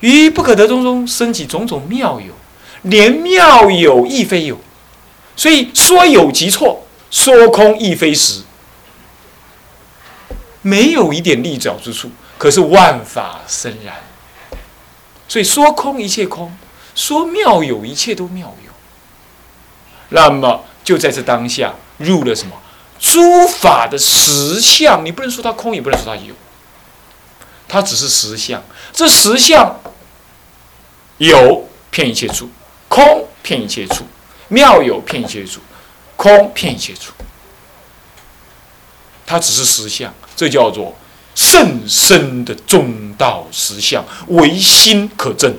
于不可得中中升起种种妙有，连妙有亦非有，所以说有即错，说空亦非实，没有一点立脚之处。可是万法生然，所以说空一切空，说妙有一切都妙有。那么就在这当下入了什么？诸法的实相，你不能说它空，也不能说它有，它只是实相。这实相有骗一切处，空骗一切处，妙有骗一切处，空骗一切处。它只是实相，这叫做甚深的中道实相，唯心可证。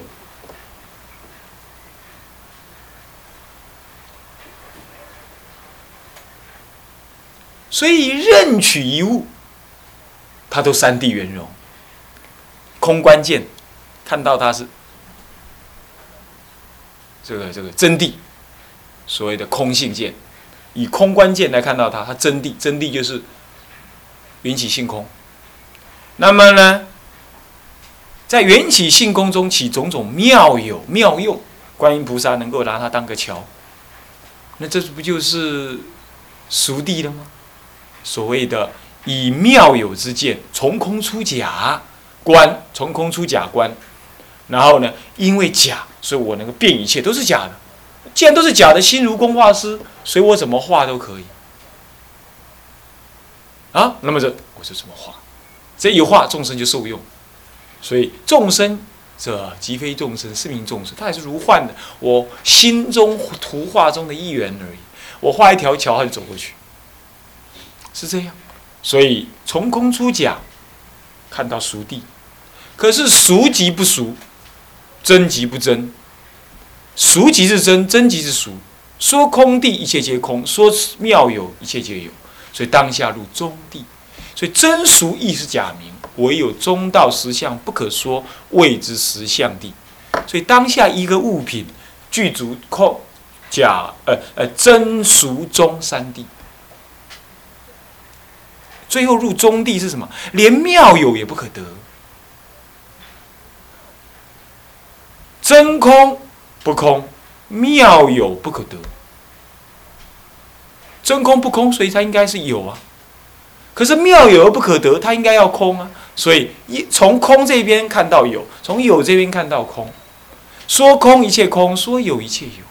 所以任取一物，它都三谛圆融。空关键，看到它是这个这个真谛，所谓的空性见，以空关键来看到它，它真谛，真谛就是缘起性空。那么呢，在缘起性空中起种种妙有妙用，观音菩萨能够拿它当个桥，那这不就是熟谛了吗？所谓的以妙有之见，从空出假观，从空出假观，然后呢，因为假，所以我能够变一切都是假的。既然都是假的，心如工画师，所以我怎么画都可以。啊，那么这我就怎么画，这一画众生就受用。所以众生这即非众生，是名众生，它还是如幻的，我心中图画中的一员而已。我画一条桥，他就走过去。是这样，所以从空出假，看到熟地，可是熟即不熟，真即不真，熟即是真，真即是熟。说空地，一切皆空；说妙有，一切皆有。所以当下入中地，所以真俗亦是假名，唯有中道实相不可说，谓之实相地。所以当下一个物品具足空、假、呃呃真、俗、中三地。最后入中地是什么？连妙有也不可得，真空不空，妙有不可得。真空不空，所以它应该是有啊。可是妙有而不可得，它应该要空啊。所以一从空这边看到有，从有这边看到空，说空一切空，说有一切有。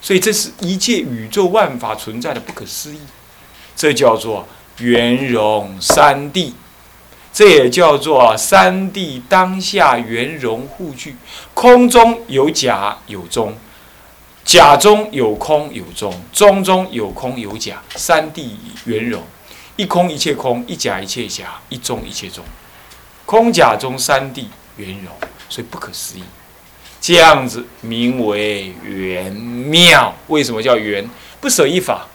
所以这是一切宇宙万法存在的不可思议，这叫做。圆融三谛，这也叫做三谛当下圆融互具。空中有假有中，假中有空有中，中中有空有假，三谛圆融，一空一切空，一假一切假，一中一切中，空假中三谛圆融，所以不可思议。这样子名为圆妙。为什么叫圆？不舍一法。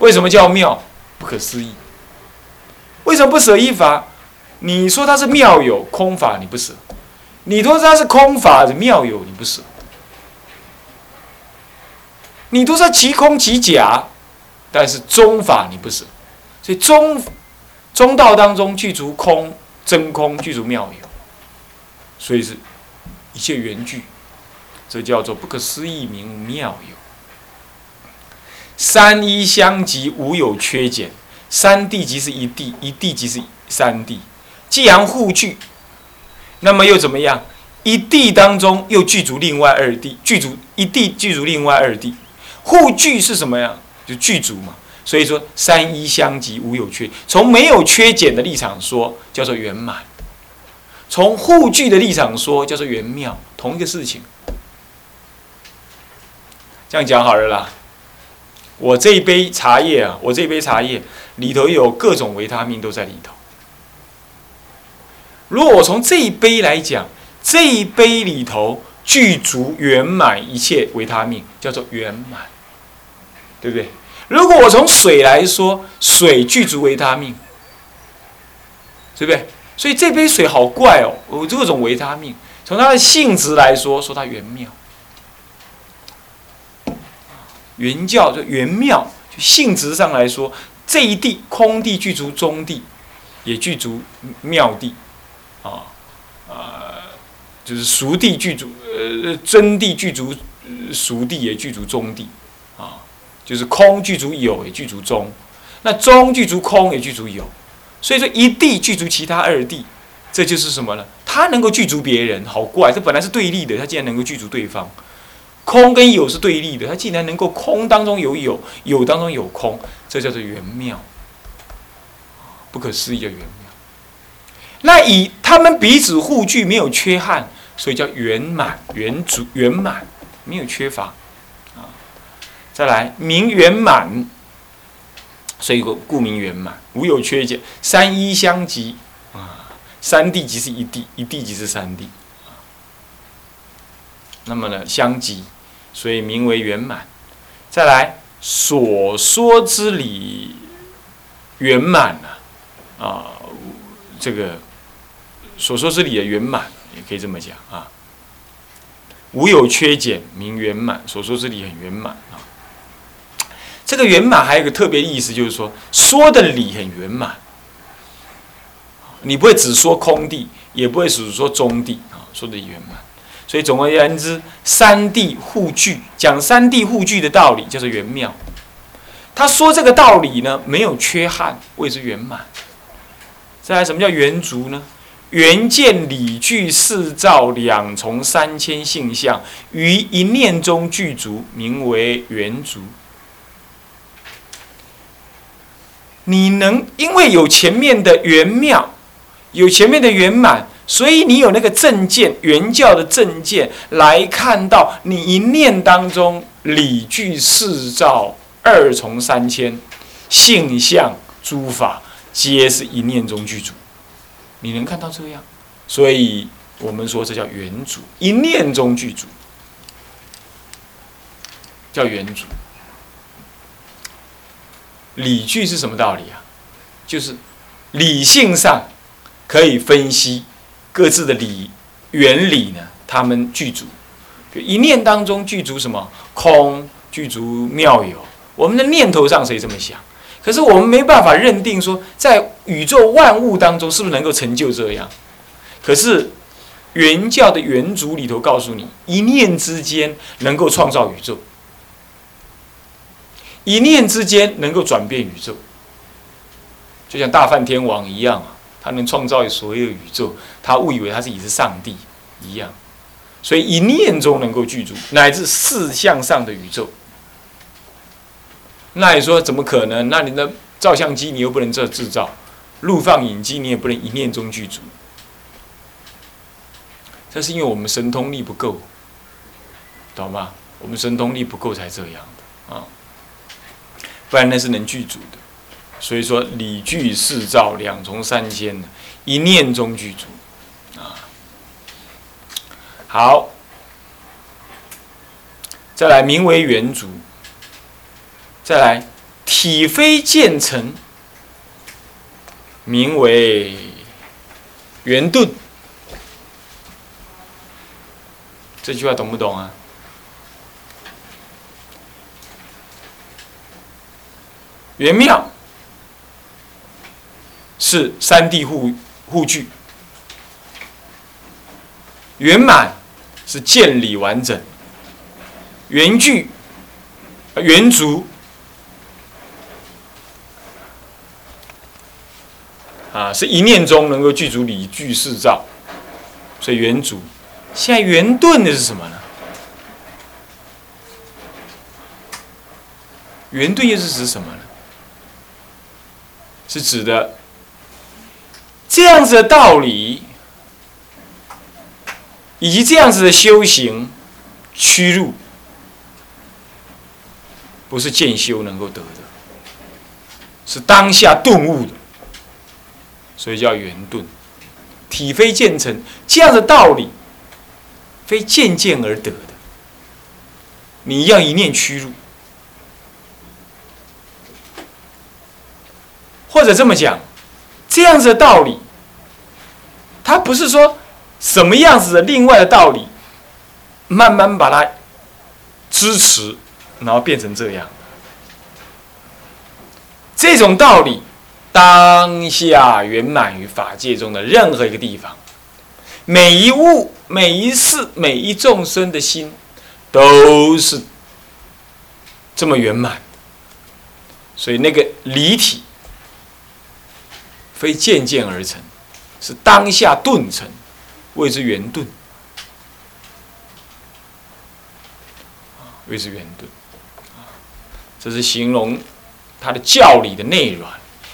为什么叫妙？不可思议。为什么不舍一法？你说它是妙有空法，你不舍；你说它是空法的妙有，你不舍。你都说其空其假，但是中法你不舍。所以中中道当中具足空真空，具足妙有，所以是一切缘具，这叫做不可思议名妙有。三一相即无有缺减，三地即是一地，一地即是三地。既然互具，那么又怎么样？一地当中又具足另外二地，具足一地具足另外二地，互具是什么呀？就具足嘛。所以说三一相即无有缺，从没有缺减的立场说，叫做圆满；从互具的立场说，叫做圆妙。同一个事情，这样讲好了啦。我这一杯茶叶啊，我这一杯茶叶里头有各种维他命都在里头。如果我从这一杯来讲，这一杯里头具足圆满一切维他命，叫做圆满，对不对？如果我从水来说，水具足维他命，对不对？所以这杯水好怪哦，有各种维他命。从它的性质来说，说它圆妙。原教就圆妙，就性质上来说，这一地空地具足中地，也具足妙地，啊，呃，就是熟地具足，呃，真地具足，熟地也具足中地，啊，就是空具足有也具足中，那中具足空也具足有，所以说一地具足其他二地，这就是什么呢？它能够具足别人，好怪，这本来是对立的，它竟然能够具足对方。空跟有是对立的，它竟然能够空当中有有，有当中有空，这叫做圆妙，不可思议的圆妙。那以他们彼此互具，没有缺憾。所以叫圆满、圆足、圆满，没有缺乏，啊，再来名圆满，所以故名圆满，无有缺减，三一相即，啊，三地即是一地，一地即是三地，那么呢相即，所以名为圆满。再来所说之理圆满了，啊，这个所说之理的圆满。也可以这么讲啊，无有缺减，名圆满。所说之理很圆满啊。这个圆满还有一个特别意思，就是说说的理很圆满。你不会只说空地，也不会只说中地啊，说的圆满。所以总而言之，三地互具，讲三地互具的道理就是圆妙。他说这个道理呢，没有缺憾，谓之圆满。再来，什么叫圆足呢？原见理具四照两重三千性相于一念中具足，名为圆足。你能因为有前面的圆妙，有前面的圆满，所以你有那个正见，原教的正见来看到你一念当中理具四照二重三千性相诸法，皆是一念中具足。你能看到这样，所以我们说这叫圆主，一念中具足，叫圆主。理具是什么道理啊？就是理性上可以分析各自的理原理呢。他们具足，就一念当中具足什么空，具足妙有。我们的念头上谁这么想？可是我们没办法认定说，在宇宙万物当中是不是能够成就这样？可是原教的原主里头告诉你，一念之间能够创造宇宙，一念之间能够转变宇宙，就像大梵天王一样啊，他能创造所有宇宙，他误以为他自己是上帝一样，所以一念中能够具足乃至四向上的宇宙。那你说怎么可能？那你的照相机你又不能这制造，录放影机你也不能一念中具足。这是因为我们神通力不够，懂吗？我们神通力不够才这样的啊，不然那是能具足的。所以说理具四照两重三千，一念中具足啊。好，再来名为圆足。再来，体非见成，名为圆顿。这句话懂不懂啊？圆妙是三地护护具，圆满是建理完整，圆具圆足。啊，是一念中能够具足理具四照，所以圆足。现在圆顿的是什么呢？圆顿又是指什么呢？是指的这样子的道理，以及这样子的修行屈入，不是渐修能够得的，是当下顿悟的。所以叫圆顿，体非渐成，这样的道理，非渐渐而得的。你要一念屈入，或者这么讲，这样子的道理，它不是说什么样子的另外的道理，慢慢把它支持，然后变成这样。这种道理。当下圆满于法界中的任何一个地方，每一物每一世每一众生的心，都是这么圆满。所以那个离体，非渐渐而成，是当下顿成，谓之圆顿。谓之圆顿。这是形容它的教理的内软。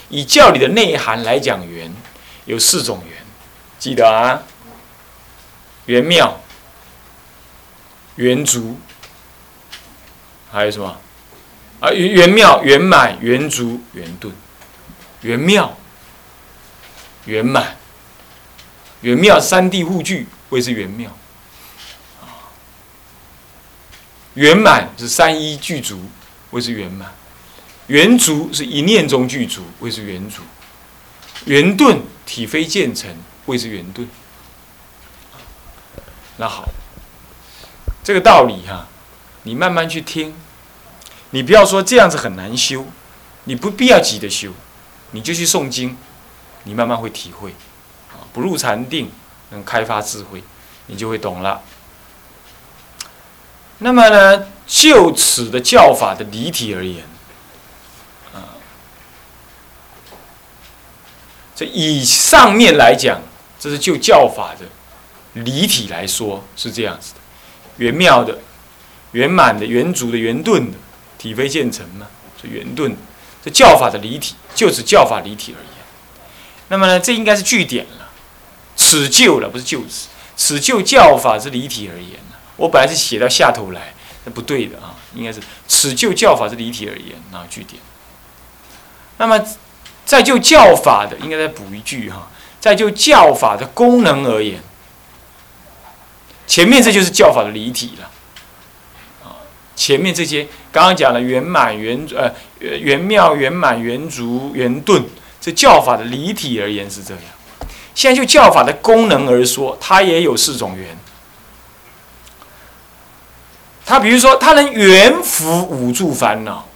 以教理的内涵来讲，圆有四种圆，记得啊。圆妙、圆足，还有什么？啊，圆圆妙、圆满、圆足、圆顿。圆妙、圆满、圆妙三地互具，谓之圆妙。圆满是三一具足，谓之圆满；圆足是一念中具足，谓之圆足；圆顿体非渐成，谓之圆顿。那好，这个道理哈，你慢慢去听，你不要说这样子很难修，你不必要急着修，你就去诵经，你慢慢会体会，不入禅定能开发智慧，你就会懂了。那么呢，就此的教法的离体而言，啊，这以上面来讲，这是就教法的。离体来说是这样子的，圆妙的、圆满的、圆足的、圆顿的，体非渐成嘛，是圆顿。这教法的离体，就此教法离体而言。那么呢，这应该是句点了，此就了，不是就此，此就教法之离体而言我本来是写到下头来，那不对的啊，应该是此就教法之离体而言啊，句点。那么再就教法的，应该再补一句哈，再就教法的功能而言。前面这就是教法的离体了，啊，前面这些刚刚讲了圆满、圆呃圆妙、圆满、圆足、圆顿，这教法的离体而言是这样。现在就教法的功能而说，它也有四种圆。它比如说，它能圆伏五住烦恼，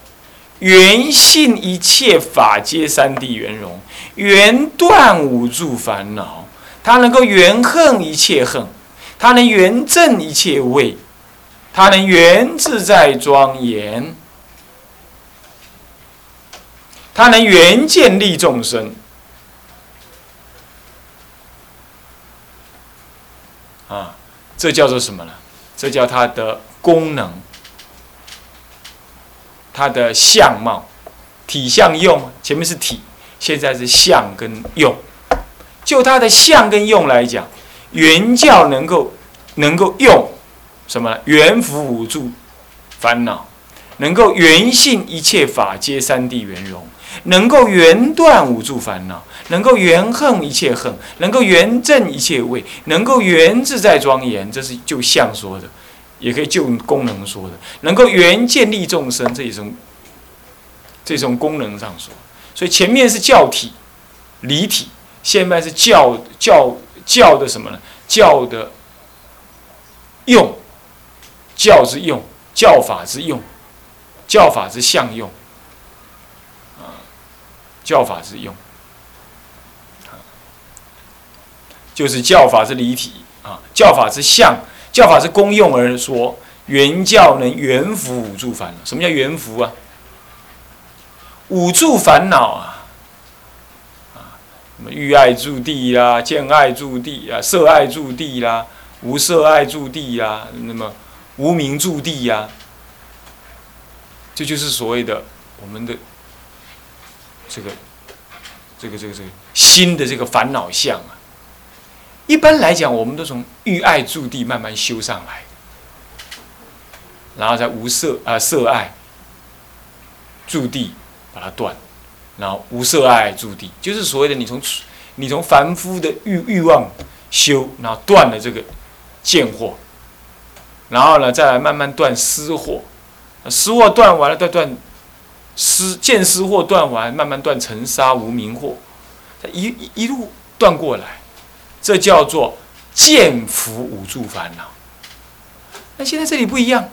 圆性一切法皆三谛圆融，圆断五住烦恼，它能够圆恨一切恨。它能圆正一切位，它能圆自在庄严，它能圆建立众生。啊，这叫做什么呢？这叫它的功能，它的相貌，体相用。前面是体，现在是相跟用。就它的相跟用来讲。原教能够能够用什么？圆伏五住烦恼，能够圆性一切法皆三谛圆融，能够圆断五住烦恼，能够圆恨一切恨，能够圆正一切位，能够圆自在庄严。这是就相说的，也可以就功能说的。能够圆建立众生这一种这种功能上说。所以前面是教体离体，现在是教教。教的什么呢？教的用，教之用，教法之用，教法之相用，啊，教法之用，就是教法之离体啊，教法之相，教法之功用而说，原教能圆伏五住烦恼。什么叫圆伏啊？五住烦恼啊。什么欲爱住地啦，见爱住地啊，色爱住地啦，无色爱住地呀，那么无名住地呀，这就是所谓的我们的这个这个这个这个新的这个烦恼相啊。一般来讲，我们都从欲爱住地慢慢修上来，然后再无色啊色爱住地把它断。然后无色爱住地，就是所谓的你从你从凡夫的欲欲望修，然后断了这个见惑，然后呢再来慢慢断私惑，私惑断完了再断私见私惑断完，慢慢断尘沙无明惑，一一路断过来，这叫做见福五住烦恼。那现在这里不一样，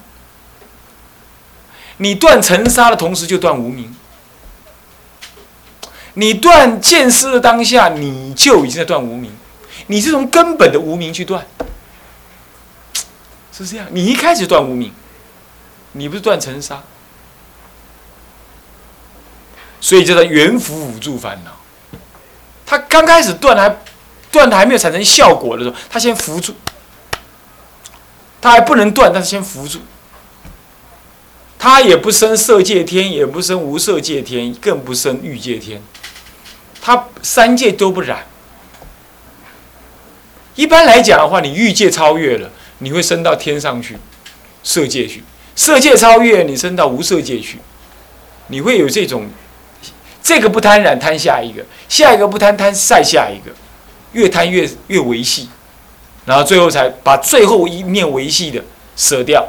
你断尘沙的同时就断无明。你断见思的当下，你就已经在断无明，你是从根本的无明去断，是这样。你一开始断无名，你不是断尘沙，所以叫做缘福五住烦恼。他刚开始断还断的还没有产生效果的时候，他先扶住，他还不能断，但是先扶住。他也不生色界天，也不生无色界天，更不生欲界天。他三界都不染。一般来讲的话，你欲界超越了，你会升到天上去，色界去；色界超越，你升到无色界去。你会有这种，这个不贪染，贪下一个；下一个不贪，贪再下一个，越贪越越维系，然后最后才把最后一面维系的舍掉。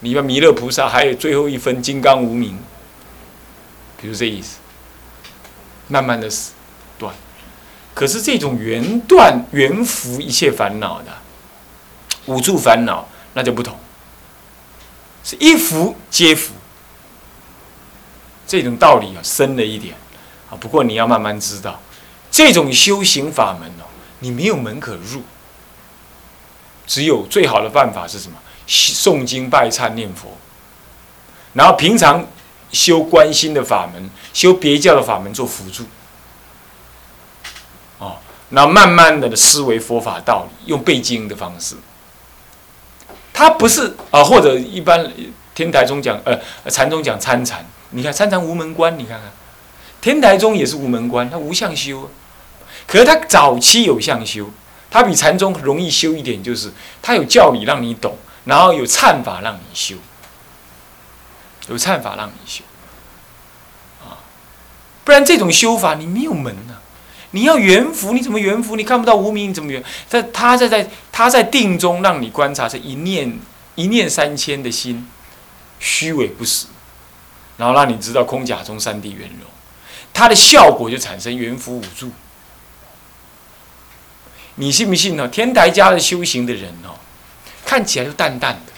你们弥勒菩萨还有最后一分金刚无名，比如这意思，慢慢的死断。可是这种缘断缘伏一切烦恼的五住烦恼，那就不同，是一伏皆伏。这种道理啊深了一点啊，不过你要慢慢知道，这种修行法门哦，你没有门可入，只有最好的办法是什么？诵经拜忏念佛，然后平常修观心的法门，修别教的法门做辅助，哦，那慢慢的思维佛法道理，用背经的方式。他不是啊，或者一般天台中讲，呃，禅宗讲参禅，你看参禅无门关，你看看，天台中也是无门关，他无相修，可是他早期有相修，他比禅宗容易修一点，就是他有教理让你懂。然后有忏法让你修，有忏法让你修，啊，不然这种修法你没有门呐。你要圆福，你怎么圆福？你看不到无名，你怎么圆？在他在在他在定中让你观察，是一念一念三千的心，虚伪不实，然后让你知道空假中三谛圆融，它的效果就产生圆福五助。你信不信呢？天台家的修行的人哦。看起来就淡淡的，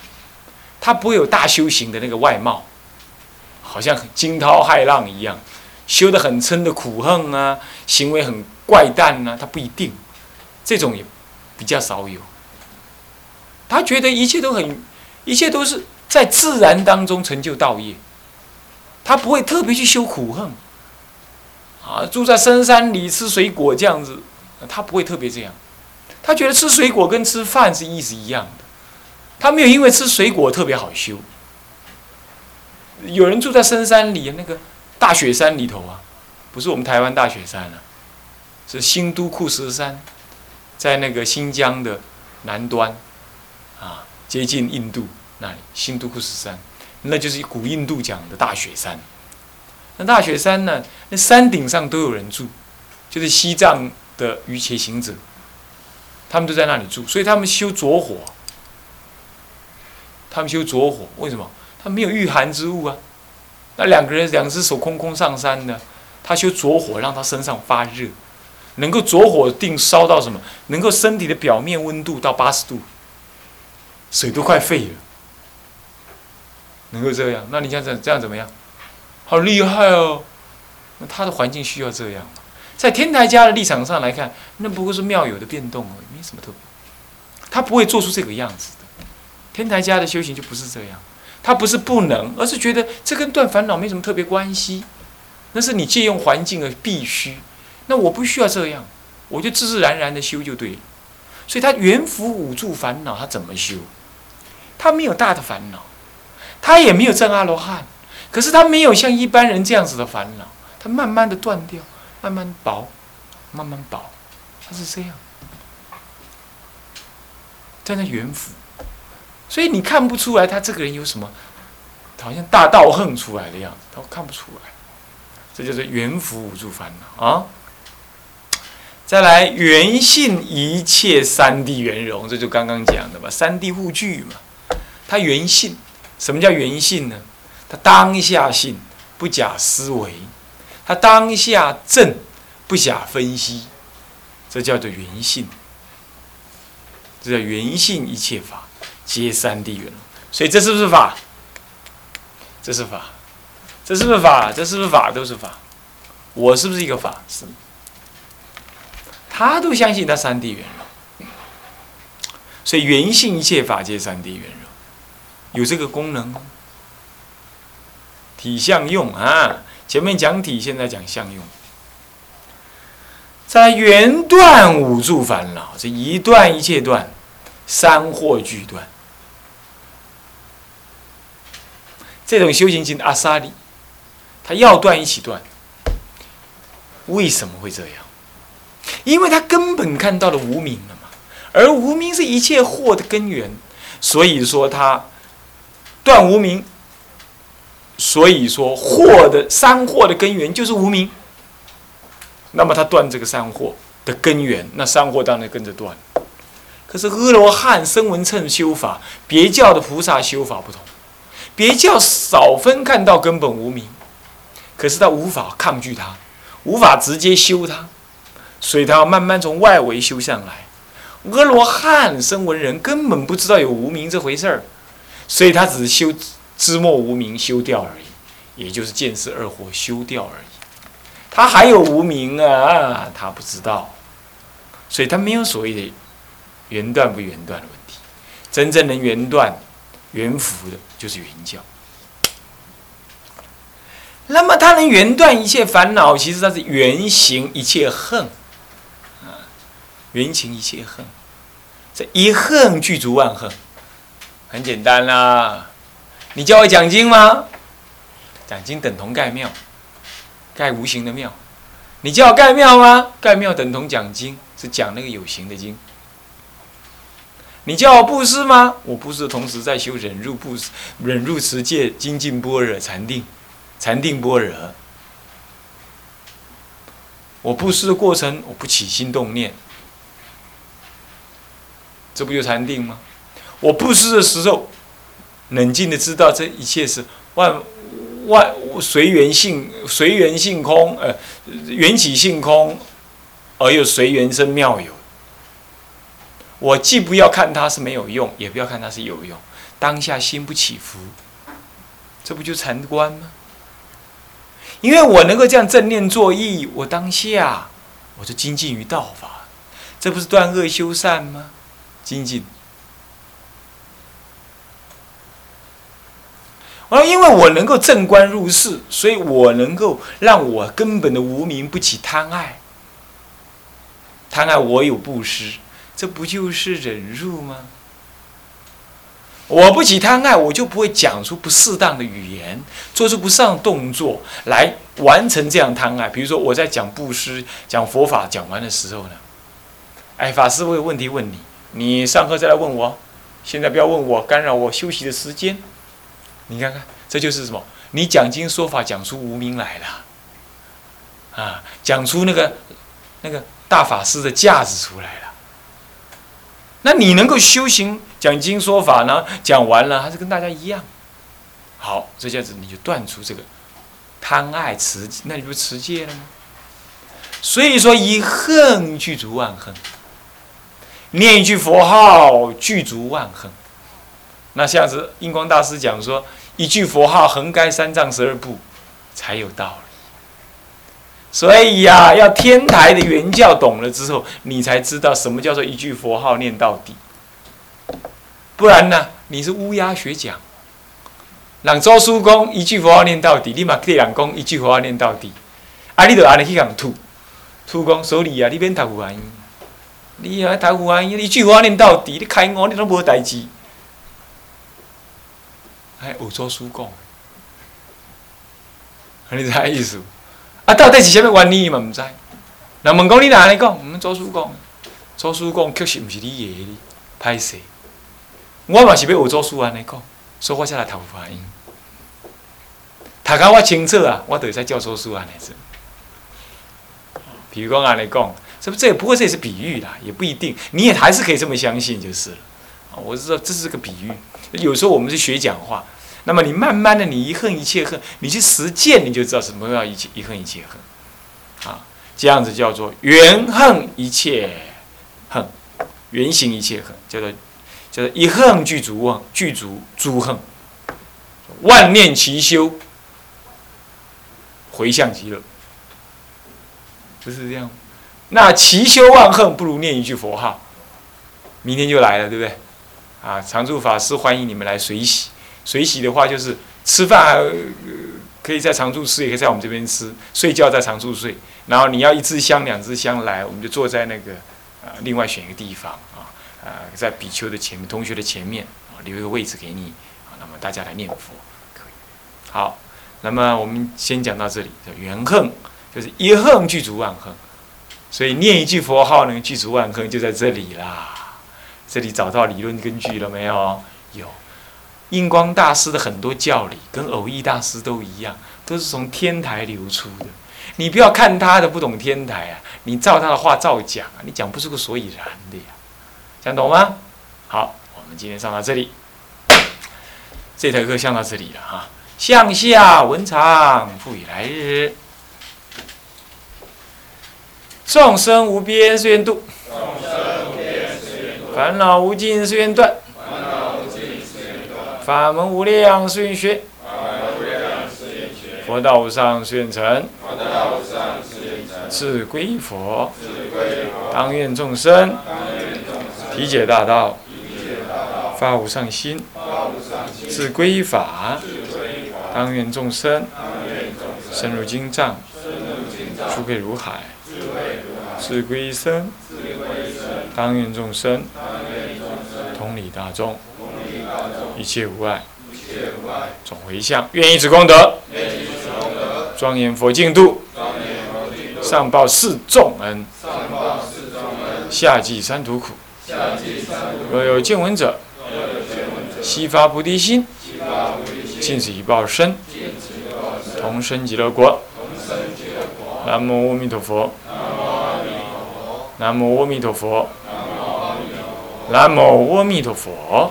他不会有大修行的那个外貌，好像惊涛骇浪一样，修得很深的苦恨啊，行为很怪诞啊，他不一定，这种也比较少有。他觉得一切都很，一切都是在自然当中成就道业，他不会特别去修苦恨，啊，住在深山里吃水果这样子，他不会特别这样，他觉得吃水果跟吃饭是意思一样的。他没有因为吃水果特别好修。有人住在深山里，那个大雪山里头啊，不是我们台湾大雪山啊，是新都库什山，在那个新疆的南端，啊，接近印度那里，新都库什山，那就是古印度讲的大雪山。那大雪山呢，那山顶上都有人住，就是西藏的瑜伽行者，他们都在那里住，所以他们修着火。他们修着火，为什么？他没有御寒之物啊。那两个人两只手空空上山的，他修着火，让他身上发热，能够着火定烧到什么？能够身体的表面温度到八十度，水都快沸了，能够这样？那你想怎这样怎么样？好厉害哦！那他的环境需要这样在天台家的立场上来看，那不过是妙有的变动而已，没什么特别。他不会做出这个样子的。天台家的修行就不是这样，他不是不能，而是觉得这跟断烦恼没什么特别关系，那是你借用环境而必须。那我不需要这样，我就自自然然的修就对了。所以他缘福五住烦恼，他怎么修？他没有大的烦恼，他也没有证阿罗汉，可是他没有像一般人这样子的烦恼，他慢慢的断掉，慢慢薄，慢慢薄，他是这样，在那缘福。所以你看不出来他这个人有什么，好像大道横出来的样子，他看不出来。这就是缘福无住烦恼啊。再来缘性一切三谛圆融，这就刚刚讲的吧，三谛互具嘛。他缘性，什么叫缘性呢？他当下性，不假思维；他当下正，不假分析。这叫做缘性，这叫缘性一切法。皆三地圆融，所以这是不是法？这是法，这是不是法？这是不是法？都是法。我是不是一个法？是。他都相信他三地圆融，所以圆性一切法皆三地圆融，有这个功能。体相用啊，前面讲体，现在讲相用。在圆断五住烦恼，这一断一切断，三惑俱断。这种修行经阿萨利，他要断一起断。为什么会这样？因为他根本看到了无名了嘛，而无名是一切惑的根源，所以说他断无名。所以说，祸的三祸的根源就是无名。那么他断这个三祸的根源，那三祸当然跟着断。可是阿罗汉声闻乘修法，别教的菩萨修法不同，别教少分看到根本无名，可是他无法抗拒它，无法直接修它，所以他要慢慢从外围修上来。阿罗汉声闻人根本不知道有无名这回事儿，所以他只修。知莫无名修掉而已，也就是见识二惑修掉而已。他还有无名啊，他不知道，所以他没有所谓的缘断不缘断的问题。真正能缘断、缘福的，就是缘教。那么他能缘断一切烦恼，其实他是缘行一切恨啊，缘行一切恨，这一恨具足万恨，很简单啦。你叫我讲经吗？讲经等同盖庙，盖无形的庙。你叫我盖庙吗？盖庙等同讲经，是讲那个有形的经。你叫我布施吗？我布施的同时在修忍辱布施、忍辱持戒、精进般若、禅定、禅定般若。我布施的过程，我不起心动念，这不就禅定吗？我布施的时候。冷静的知道这一切是万万随缘性随缘性空，呃，缘起性空，而又随缘生妙有。我既不要看它是没有用，也不要看它是有用，当下心不起伏，这不就禅观吗？因为我能够这样正念作意，我当下我就精进于道法，这不是断恶修善吗？精进。而因为我能够正观入世，所以我能够让我根本的无名不起贪爱。贪爱我有布施，这不就是忍辱吗？我不起贪爱，我就不会讲出不适当的语言，做出不上动作来完成这样贪爱。比如说我在讲布施、讲佛法讲完的时候呢，哎，法师，我有问题问你，你上课再来问我，现在不要问我，干扰我休息的时间。你看看，这就是什么？你讲经说法讲出无名来了，啊，讲出那个那个大法师的架子出来了。那你能够修行讲经说法呢？讲完了还是跟大家一样？好，这下子你就断除这个贪爱持，那你不持戒了吗？所以说，以恨具足万恨，念一句佛号具足万恨。那像是印光大师讲说。一句佛号横该三藏十二部，才有道理。所以呀，要天台的原教懂了之后，你才知道什么叫做一句佛号念到底。不然呢，你是乌鸦学讲，让周叔公一句佛号念到底，立马对人讲一句佛号念到底。啊，你就安尼去讲吐，吐讲所以啊，你免读佛安，你啊读佛安，一句佛号念到底，你开悟你都无代志。哎，有做书讲，你知意思？啊，到底是啥物原理嘛？毋知。人问讲你哪安尼讲？毋做书讲，做书讲确实毋是你爷的，歹势。我嘛是要学做书安尼讲，所以我才来头发音。读到我清楚啊，我就会使教做书安尼做。比如讲安尼讲，这不这不过这也是比喻啦，也不一定，你也还是可以这么相信就是了。我知道这是个比喻。有时候我们是学讲话，那么你慢慢的，你一恨一切恨，你去实践，你就知道什么叫一切一恨一切恨，啊，这样子叫做缘恨一切恨，缘行一切恨，叫做叫做一恨具足妄，具足诸恨，万念齐修，回向极乐，不是这样？那齐修万恨，不如念一句佛号。明天就来了，对不对？啊，常住法师欢迎你们来水洗。水洗的话就是吃饭，呃可以在常住吃，也可以在我们这边吃。睡觉在常住睡。然后你要一支香、两支香来，我们就坐在那个呃，另外选一个地方啊，呃，在比丘的前面、同学的前面啊，留一个位置给你啊。那么大家来念佛，可以。好，那么我们先讲到这里。缘恨就是一横具足万横，所以念一句佛号能具足万恨，就在这里啦。这里找到理论根据了没有？有。印光大师的很多教理跟偶益大师都一样，都是从天台流出的。你不要看他的不懂天台啊，你照他的话照讲啊，你讲不出个所以然的呀。讲懂吗？好，我们今天上到这里，这堂课上到这里了哈。向下文长，复以来日。众生无边誓愿度，烦恼无尽誓愿断。法门无量誓愿学，佛道无上誓愿成，自归佛，当愿众生。体解大道，发无上心，自归法，当愿众生。深入经藏，智慧如海，自归僧，当愿众生同理大众。一切无碍，总回向，愿以此功德，庄严佛净土，上报四重恩，下济三途苦。若有见闻者，悉发菩提心，尽此一报身，同生极乐国。南无阿弥陀佛。南无阿弥陀佛。南无阿弥陀佛。